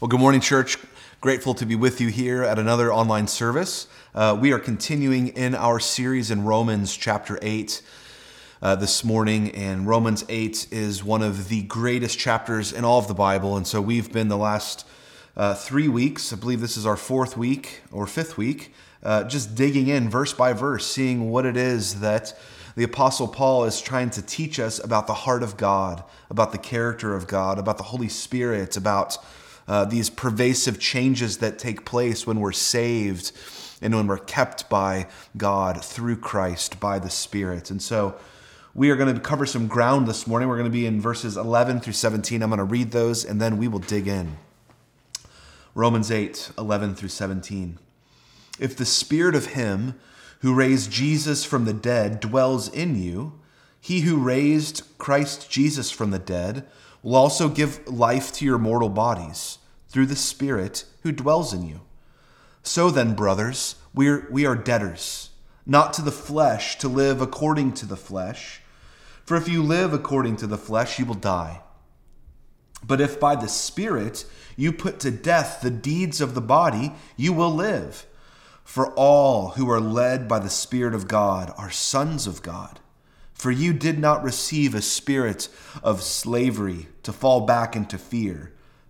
Well, good morning, church. Grateful to be with you here at another online service. Uh, we are continuing in our series in Romans chapter 8 uh, this morning, and Romans 8 is one of the greatest chapters in all of the Bible. And so we've been the last uh, three weeks, I believe this is our fourth week or fifth week, uh, just digging in verse by verse, seeing what it is that the Apostle Paul is trying to teach us about the heart of God, about the character of God, about the Holy Spirit, about uh, these pervasive changes that take place when we're saved and when we're kept by God through Christ by the Spirit. And so we are going to cover some ground this morning. We're going to be in verses 11 through 17. I'm going to read those and then we will dig in. Romans 8, 11 through 17. If the Spirit of Him who raised Jesus from the dead dwells in you, he who raised Christ Jesus from the dead will also give life to your mortal bodies through the Spirit who dwells in you. So then, brothers, we're, we are debtors, not to the flesh, to live according to the flesh. For if you live according to the flesh, you will die. But if by the Spirit you put to death the deeds of the body, you will live. For all who are led by the Spirit of God are sons of God. For you did not receive a spirit of slavery to fall back into fear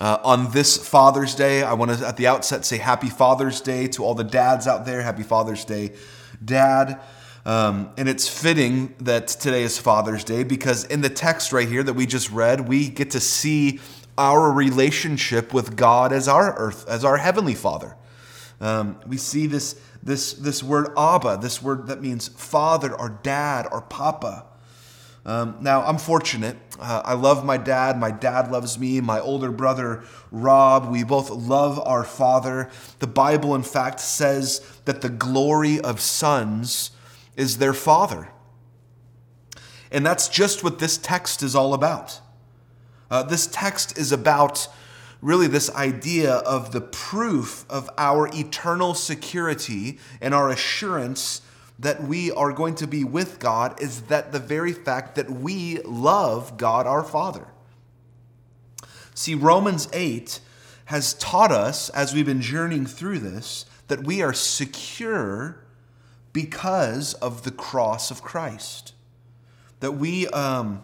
uh, on this Father's Day, I want to at the outset say Happy Father's Day to all the dads out there. Happy Father's Day, Dad. Um, and it's fitting that today is Father's Day because in the text right here that we just read, we get to see our relationship with God as our earth, as our heavenly Father. Um, we see this this this word Abba, this word that means father or dad or papa. Um, now, I'm fortunate. Uh, I love my dad. My dad loves me. My older brother, Rob, we both love our father. The Bible, in fact, says that the glory of sons is their father. And that's just what this text is all about. Uh, this text is about really this idea of the proof of our eternal security and our assurance that we are going to be with God is that the very fact that we love God our Father. See, Romans 8 has taught us, as we've been journeying through this, that we are secure because of the cross of Christ. That we, um,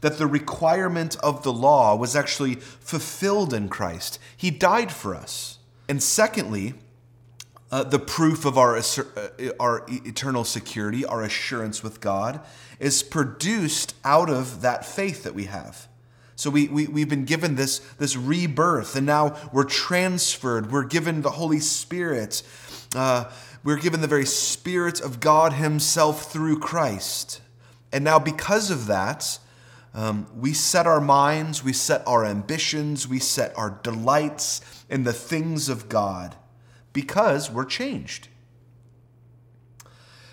that the requirement of the law was actually fulfilled in Christ. He died for us. And secondly, uh, the proof of our, uh, our eternal security, our assurance with God, is produced out of that faith that we have. So we, we, we've been given this, this rebirth, and now we're transferred. We're given the Holy Spirit. Uh, we're given the very Spirit of God Himself through Christ. And now, because of that, um, we set our minds, we set our ambitions, we set our delights in the things of God because we're changed.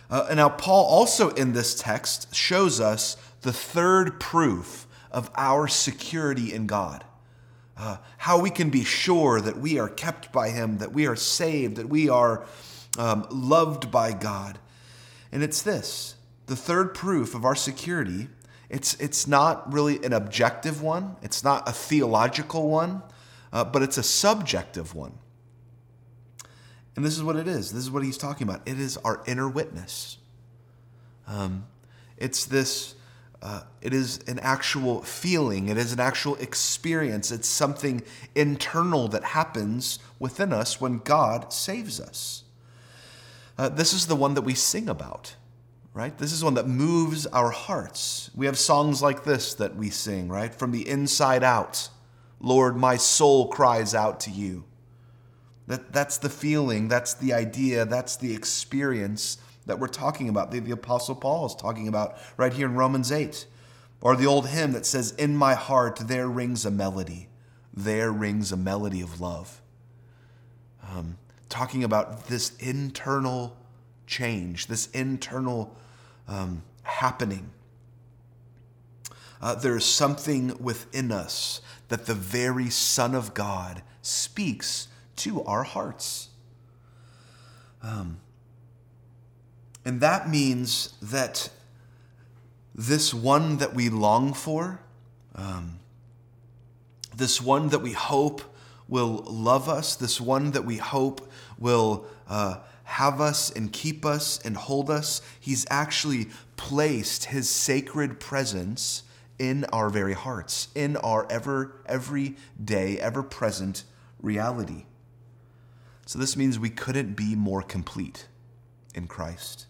Uh, and now, Paul also in this text shows us the third proof of our security in God. Uh, how we can be sure that we are kept by Him, that we are saved, that we are um, loved by God. And it's this the third proof of our security. It's, it's not really an objective one, it's not a theological one, uh, but it's a subjective one. And this is what it is. This is what he's talking about. It is our inner witness. Um, it's this, uh, it is an actual feeling, it is an actual experience. It's something internal that happens within us when God saves us. Uh, this is the one that we sing about, right? This is one that moves our hearts. We have songs like this that we sing, right? From the inside out Lord, my soul cries out to you. That, that's the feeling, that's the idea, that's the experience that we're talking about, the, the Apostle Paul is talking about right here in Romans 8. Or the old hymn that says, In my heart there rings a melody, there rings a melody of love. Um, talking about this internal change, this internal um, happening. Uh, there is something within us that the very Son of God speaks to our hearts. Um, and that means that this one that we long for, um, this one that we hope will love us, this one that we hope will uh, have us and keep us and hold us, he's actually placed his sacred presence in our very hearts, in our ever, every day, ever present reality. So this means we couldn't be more complete in Christ.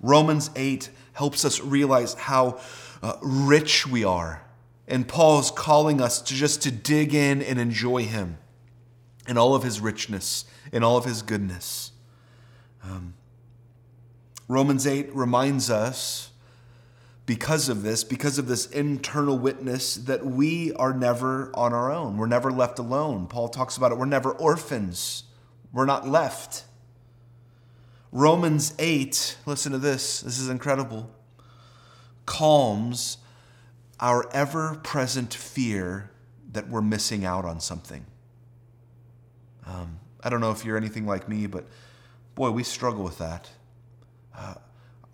Romans 8 helps us realize how uh, rich we are. And Paul is calling us to just to dig in and enjoy him in all of his richness, in all of his goodness. Um, Romans 8 reminds us, because of this, because of this internal witness, that we are never on our own. We're never left alone. Paul talks about it. We're never orphans. We're not left. Romans 8, listen to this, this is incredible, calms our ever present fear that we're missing out on something. Um, I don't know if you're anything like me, but boy, we struggle with that. Uh,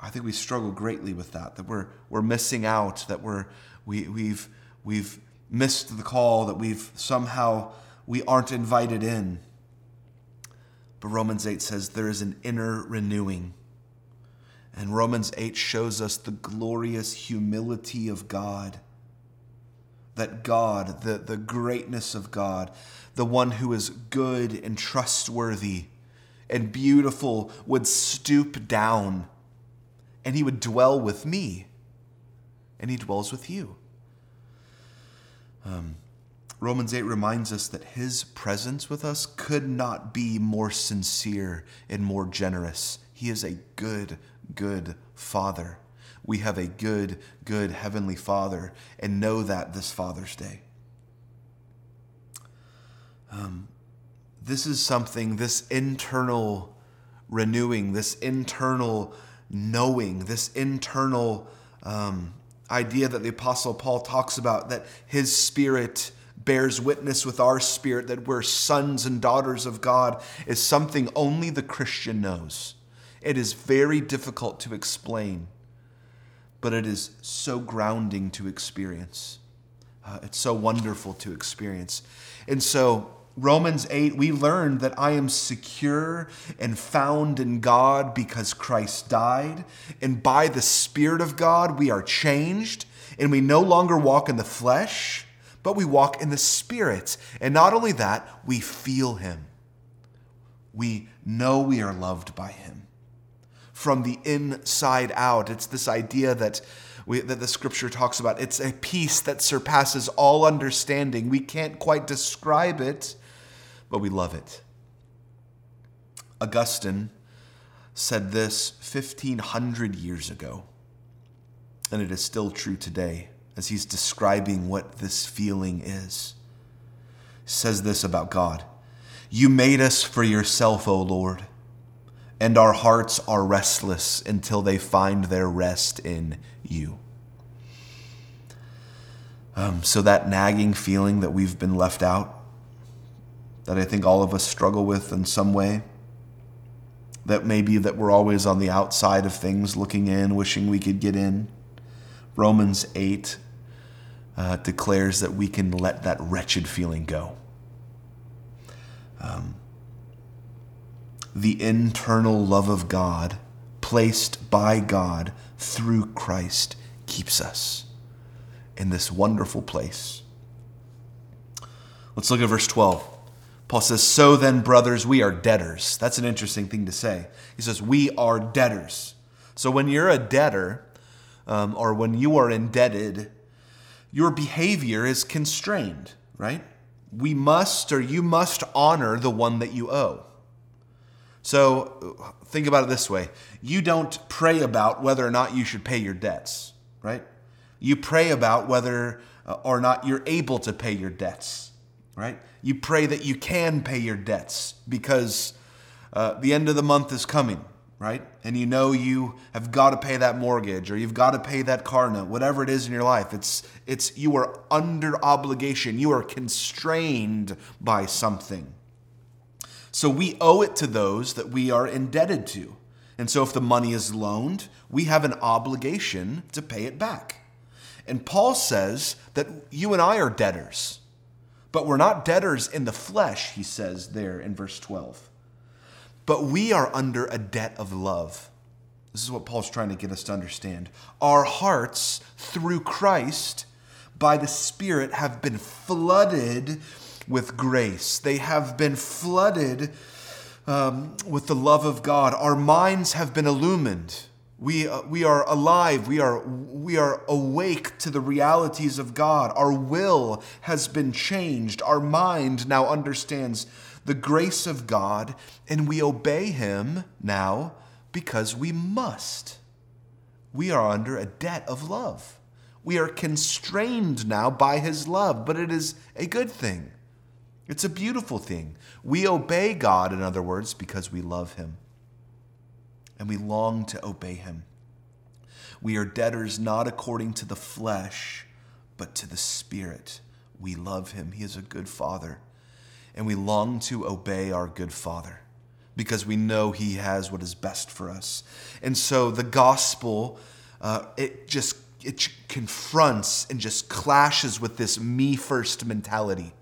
I think we struggle greatly with that, that we're, we're missing out, that we're, we, we've, we've missed the call, that we've somehow, we aren't invited in. But Romans 8 says there is an inner renewing. And Romans 8 shows us the glorious humility of God. That God, the, the greatness of God, the one who is good and trustworthy and beautiful, would stoop down and he would dwell with me. And he dwells with you. Um, Romans 8 reminds us that his presence with us could not be more sincere and more generous. He is a good, good Father. We have a good, good Heavenly Father, and know that this Father's Day. Um, this is something, this internal renewing, this internal knowing, this internal um, idea that the Apostle Paul talks about, that his Spirit bears witness with our spirit that we're sons and daughters of God is something only the Christian knows. It is very difficult to explain, but it is so grounding to experience. Uh, it's so wonderful to experience. And so, Romans 8, we learn that I am secure and found in God because Christ died. And by the Spirit of God, we are changed and we no longer walk in the flesh but we walk in the Spirit. And not only that, we feel Him. We know we are loved by Him. From the inside out, it's this idea that, we, that the scripture talks about. It's a peace that surpasses all understanding. We can't quite describe it, but we love it. Augustine said this 1500 years ago, and it is still true today as he's describing what this feeling is. He says this about God You made us for yourself, O Lord, and our hearts are restless until they find their rest in you. Um, so, that nagging feeling that we've been left out, that I think all of us struggle with in some way, that maybe that we're always on the outside of things, looking in, wishing we could get in Romans 8 uh, declares that we can let that wretched feeling go. Um, the internal love of God, placed by God through Christ, keeps us in this wonderful place. Let's look at verse 12. Paul says, So then, brothers, we are debtors. That's an interesting thing to say. He says, We are debtors. So when you're a debtor, um, or when you are indebted, your behavior is constrained, right? We must or you must honor the one that you owe. So think about it this way you don't pray about whether or not you should pay your debts, right? You pray about whether uh, or not you're able to pay your debts. right? You pray that you can pay your debts because uh, the end of the month is coming, right? And you know you have got to pay that mortgage or you've got to pay that car note, whatever it is in your life. It's it's you are under obligation. You are constrained by something. So we owe it to those that we are indebted to. And so if the money is loaned, we have an obligation to pay it back. And Paul says that you and I are debtors, but we're not debtors in the flesh, he says there in verse 12. But we are under a debt of love. This is what Paul's trying to get us to understand. Our hearts, through Christ, by the Spirit, have been flooded with grace. They have been flooded um, with the love of God. Our minds have been illumined. We, uh, we are alive. We are, we are awake to the realities of God. Our will has been changed. Our mind now understands the grace of God, and we obey Him now because we must. We are under a debt of love. We are constrained now by His love, but it is a good thing. It's a beautiful thing. We obey God, in other words, because we love Him and we long to obey Him. We are debtors not according to the flesh, but to the Spirit. We love Him. He is a good Father, and we long to obey our good Father because we know He has what is best for us. And so the gospel, uh, it just it confronts and just clashes with this me first mentality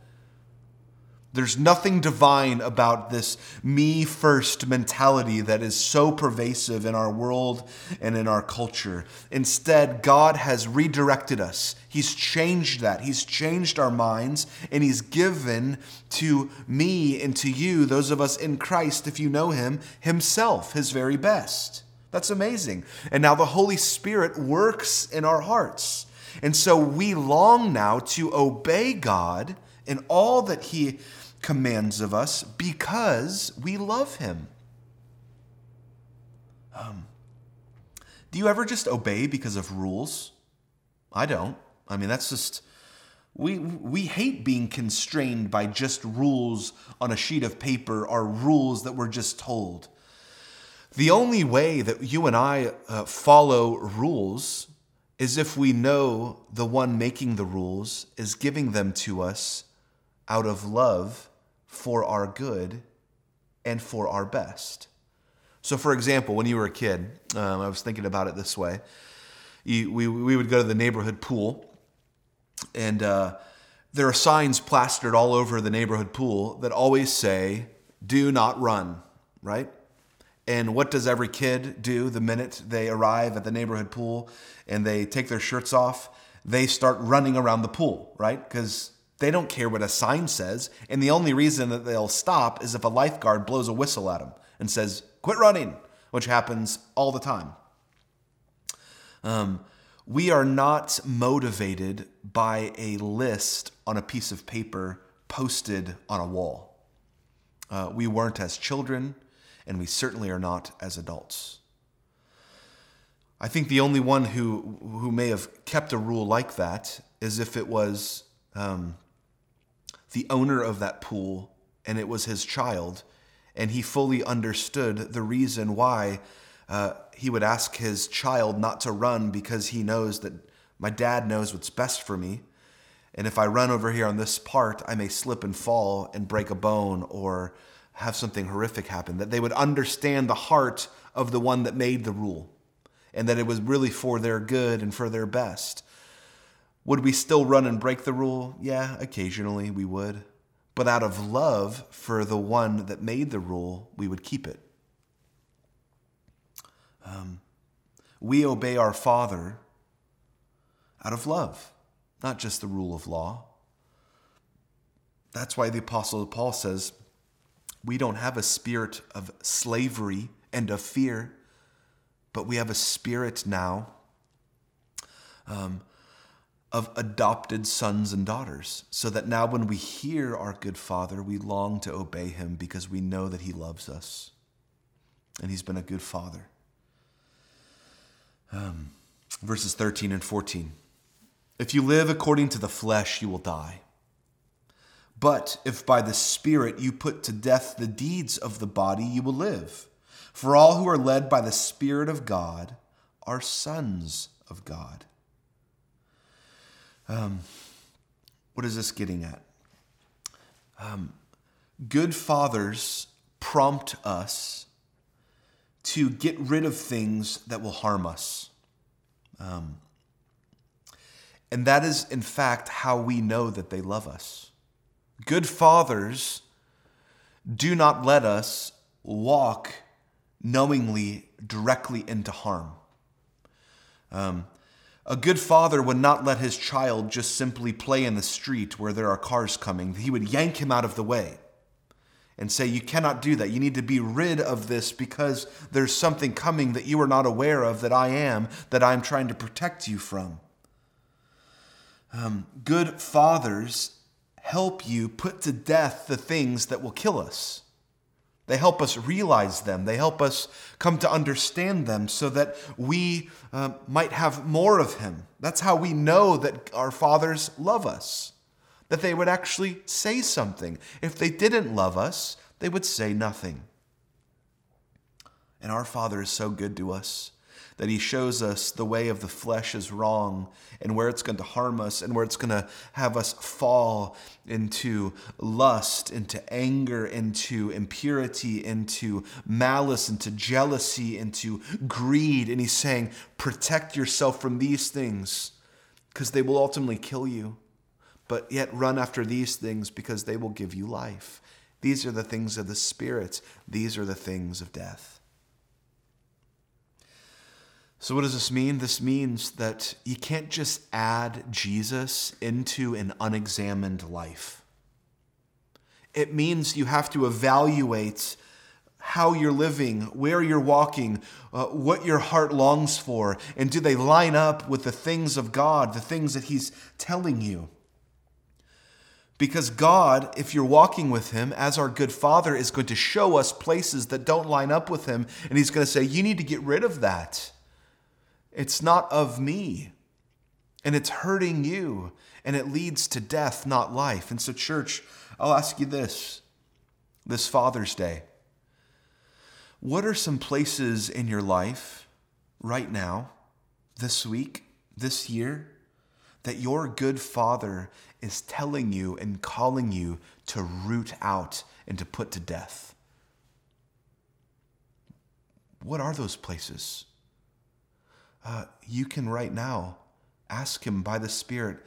there's nothing divine about this me first mentality that is so pervasive in our world and in our culture. Instead, God has redirected us. He's changed that. He's changed our minds, and He's given to me and to you, those of us in Christ, if you know Him, Himself, His very best. That's amazing. And now the Holy Spirit works in our hearts. And so we long now to obey God in all that He commands of us because we love him. Um, do you ever just obey because of rules? I don't. I mean, that's just we we hate being constrained by just rules on a sheet of paper or rules that we're just told. The only way that you and I uh, follow rules is if we know the one making the rules is giving them to us out of love for our good and for our best. So, for example, when you were a kid, um, I was thinking about it this way. You, we, we would go to the neighborhood pool, and uh, there are signs plastered all over the neighborhood pool that always say, Do not run, right? And what does every kid do the minute they arrive at the neighborhood pool and they take their shirts off? They start running around the pool, right? Because they don't care what a sign says, and the only reason that they'll stop is if a lifeguard blows a whistle at them and says, Quit running, which happens all the time. Um, we are not motivated by a list on a piece of paper posted on a wall. Uh, we weren't as children, and we certainly are not as adults. I think the only one who, who may have kept a rule like that is if it was um, the owner of that pool and it was his child. And he fully understood the reason why uh, he would ask his child not to run because he knows that my dad knows what's best for me. And if I run over here on this part, I may slip and fall and break a bone or have something horrific happen. That they would understand the heart of the one that made the rule and that it was really for their good and for their best. Would we still run and break the rule? Yeah, occasionally we would. But out of love for the one that made the rule, we would keep it. Um, we obey our Father out of love, not just the rule of law. That's why the Apostle Paul says, We don't have a spirit of slavery and of fear, but we have a spirit now um, of adopted sons and daughters, so that now when we hear our good Father, we long to obey him because we know that he loves us and he's been a good Father. Um, verses 13 and 14. If you live according to the flesh, you will die. But if by the Spirit you put to death the deeds of the body, you will live. For all who are led by the Spirit of God are sons of God. Um, what is this getting at? Um, good fathers prompt us to get rid of things that will harm us. Um, and that is, in fact, how we know that they love us. Good fathers do not let us walk knowingly directly into harm. Um, a good father would not let his child just simply play in the street where there are cars coming. He would yank him out of the way and say, You cannot do that. You need to be rid of this because there's something coming that you are not aware of that I am, that I'm trying to protect you from. Um, good fathers help you put to death the things that will kill us. They help us realize them. They help us come to understand them so that we uh, might have more of Him. That's how we know that our fathers love us, that they would actually say something. If they didn't love us, they would say nothing. And our Father is so good to us that he shows us the way of the flesh is wrong and where it's going to harm us and where it's going to have us fall into lust, into anger, into impurity, into malice, into jealousy, into greed. And he's saying, protect yourself from these things because they will ultimately kill you. But yet run after these things because they will give you life. These are the things of the Spirit, these are the things of death. So, what does this mean? This means that you can't just add Jesus into an unexamined life. It means you have to evaluate how you're living, where you're walking, uh, what your heart longs for, and do they line up with the things of God, the things that He's telling you? Because God, if you're walking with Him as our good Father, is going to show us places that don't line up with Him, and He's going to say, You need to get rid of that. It's not of me. And it's hurting you. And it leads to death, not life. And so, church, I'll ask you this this Father's Day. What are some places in your life right now, this week, this year, that your good Father is telling you and calling you to root out and to put to death? What are those places? Uh, you can right now ask Him by the Spirit,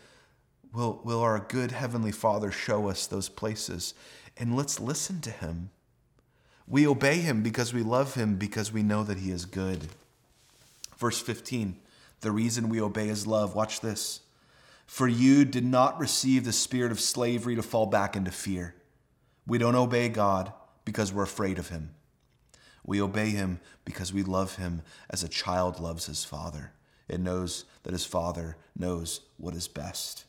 will, will our good Heavenly Father show us those places? And let's listen to Him. We obey Him because we love Him, because we know that He is good. Verse 15, the reason we obey is love. Watch this. For you did not receive the spirit of slavery to fall back into fear. We don't obey God because we're afraid of Him. We obey him because we love him as a child loves his father. It knows that his father knows what is best.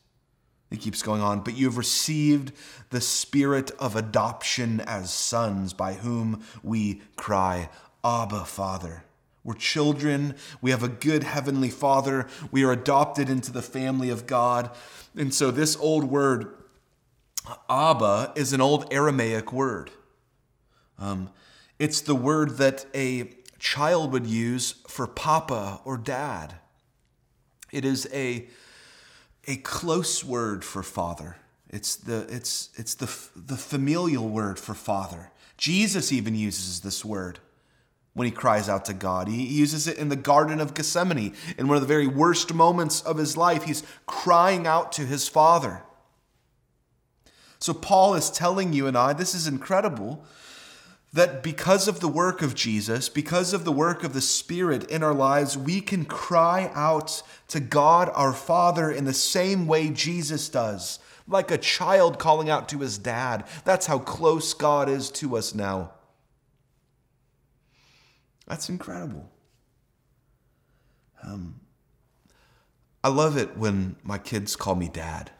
He keeps going on, but you have received the spirit of adoption as sons, by whom we cry, Abba, Father. We're children. We have a good heavenly Father. We are adopted into the family of God. And so, this old word, Abba, is an old Aramaic word. Um, it's the word that a child would use for papa or dad. It is a, a close word for father. It's, the, it's, it's the, the familial word for father. Jesus even uses this word when he cries out to God. He uses it in the Garden of Gethsemane. In one of the very worst moments of his life, he's crying out to his Father. So, Paul is telling you and I, this is incredible, that because of the work of Jesus, because of the work of the Spirit in our lives, we can cry out to God our Father in the same way Jesus does, like a child calling out to his dad. That's how close God is to us now. That's incredible. Um, I love it when my kids call me dad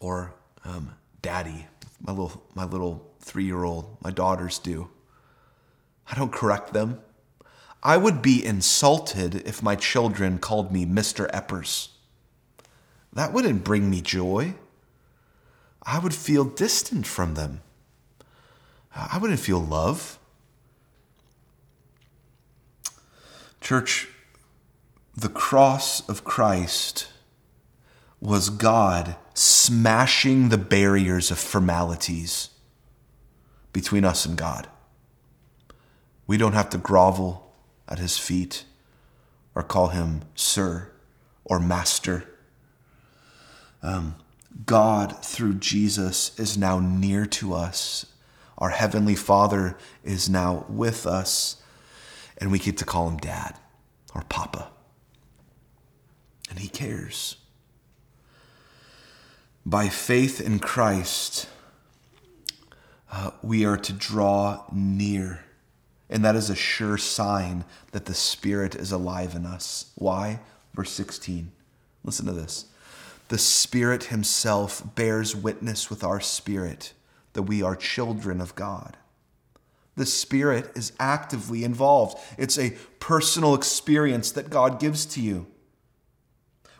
or um, daddy. My little, my little three year old, my daughters do. I don't correct them. I would be insulted if my children called me Mr. Eppers. That wouldn't bring me joy. I would feel distant from them. I wouldn't feel love. Church, the cross of Christ was God smashing the barriers of formalities between us and God. We don't have to grovel at his feet or call him sir or master. Um, God, through Jesus, is now near to us. Our Heavenly Father is now with us, and we get to call him Dad or Papa. And he cares. By faith in Christ, uh, we are to draw near. And that is a sure sign that the Spirit is alive in us. Why? Verse 16. Listen to this. The Spirit Himself bears witness with our spirit that we are children of God. The Spirit is actively involved, it's a personal experience that God gives to you.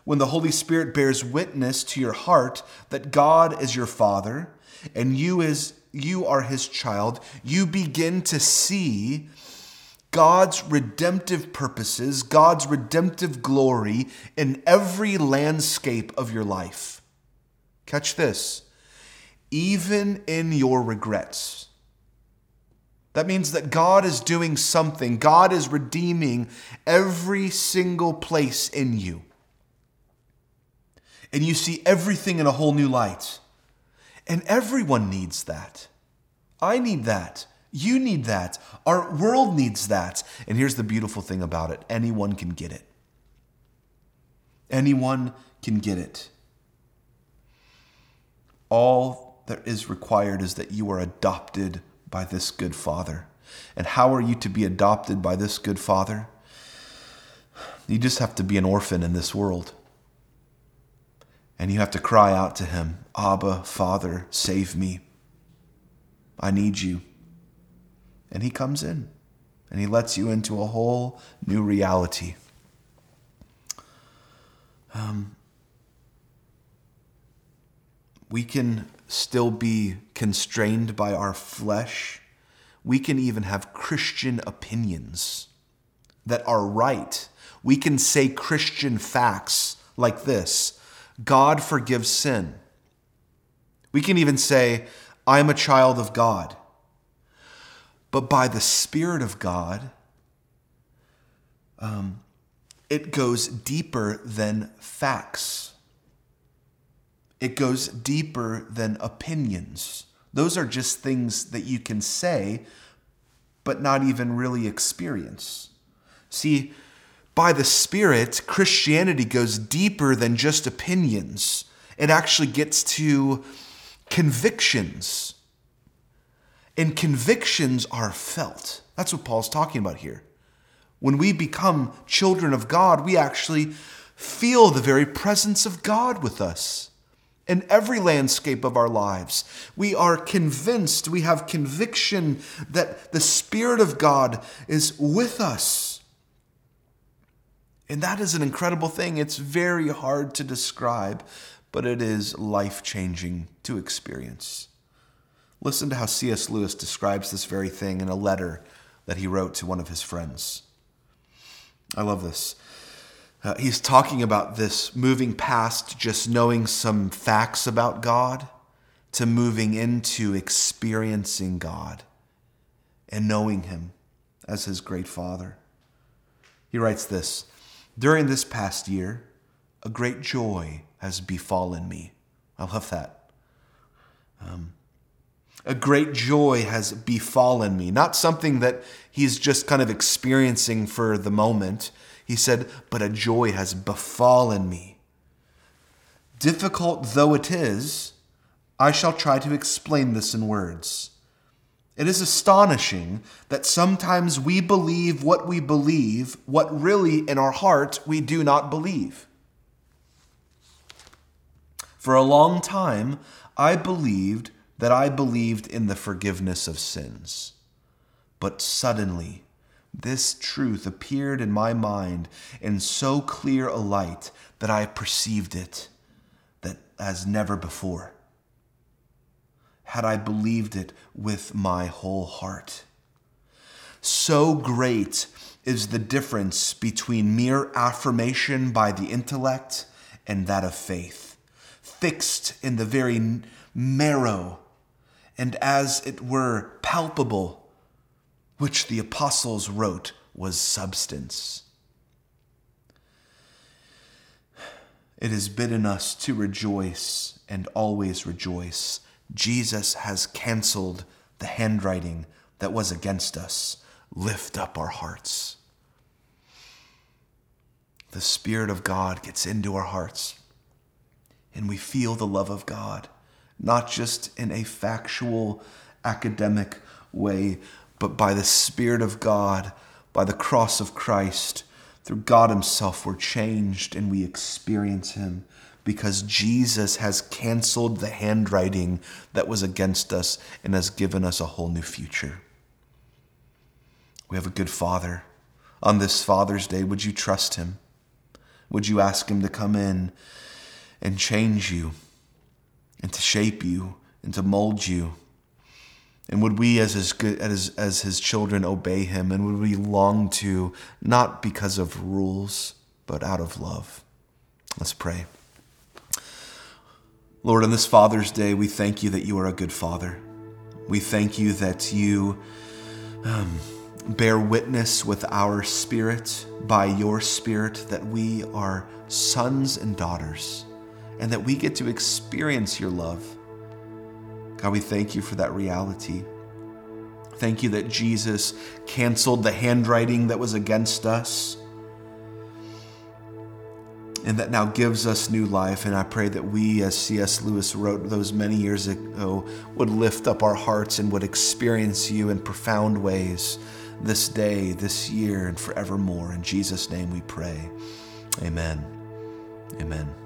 When the Holy Spirit bears witness to your heart that God is your Father and you is you are his child, you begin to see God's redemptive purposes, God's redemptive glory in every landscape of your life. Catch this. Even in your regrets. That means that God is doing something. God is redeeming every single place in you. And you see everything in a whole new light. And everyone needs that. I need that. You need that. Our world needs that. And here's the beautiful thing about it anyone can get it. Anyone can get it. All that is required is that you are adopted by this good Father. And how are you to be adopted by this good Father? You just have to be an orphan in this world and you have to cry out to him, Abba, Father, save me. I need you. And he comes in and he lets you into a whole new reality. Um, we can still be constrained by our flesh. We can even have Christian opinions that are right. We can say Christian facts like this God forgives sin. We can even say, I am a child of God. But by the Spirit of God, um, it goes deeper than facts. It goes deeper than opinions. Those are just things that you can say, but not even really experience. See, by the Spirit, Christianity goes deeper than just opinions. It actually gets to convictions. And convictions are felt. That's what Paul's talking about here. When we become children of God, we actually feel the very presence of God with us in every landscape of our lives. We are convinced, we have conviction that the Spirit of God is with us. And that is an incredible thing. It's very hard to describe, but it is life changing to experience. Listen to how C.S. Lewis describes this very thing in a letter that he wrote to one of his friends. I love this. Uh, he's talking about this moving past just knowing some facts about God to moving into experiencing God and knowing Him as His great Father. He writes this during this past year, a great joy has befallen me. I love that. Um, a great joy has befallen me. Not something that he's just kind of experiencing for the moment. He said, but a joy has befallen me. Difficult though it is, I shall try to explain this in words. It is astonishing that sometimes we believe what we believe, what really in our heart we do not believe. For a long time, I believed that I believed in the forgiveness of sins. But suddenly, this truth appeared in my mind in so clear a light that I perceived it that as never before. Had I believed it with my whole heart. So great is the difference between mere affirmation by the intellect and that of faith, fixed in the very marrow and as it were palpable, which the apostles wrote was substance. It is bidden us to rejoice and always rejoice. Jesus has canceled the handwriting that was against us. Lift up our hearts. The Spirit of God gets into our hearts, and we feel the love of God, not just in a factual, academic way, but by the Spirit of God, by the cross of Christ through God Himself, we're changed and we experience Him because Jesus has canceled the handwriting that was against us and has given us a whole new future. We have a good Father. On this Father's Day, would you trust Him? Would you ask Him to come in and change you and to shape you and to mold you? And would we, as his, as, as his children, obey him? And would we long to, not because of rules, but out of love? Let's pray. Lord, on this Father's Day, we thank you that you are a good Father. We thank you that you um, bear witness with our spirit, by your spirit, that we are sons and daughters, and that we get to experience your love. God, we thank you for that reality. Thank you that Jesus canceled the handwriting that was against us and that now gives us new life. And I pray that we, as C.S. Lewis wrote those many years ago, would lift up our hearts and would experience you in profound ways this day, this year, and forevermore. In Jesus' name we pray. Amen. Amen.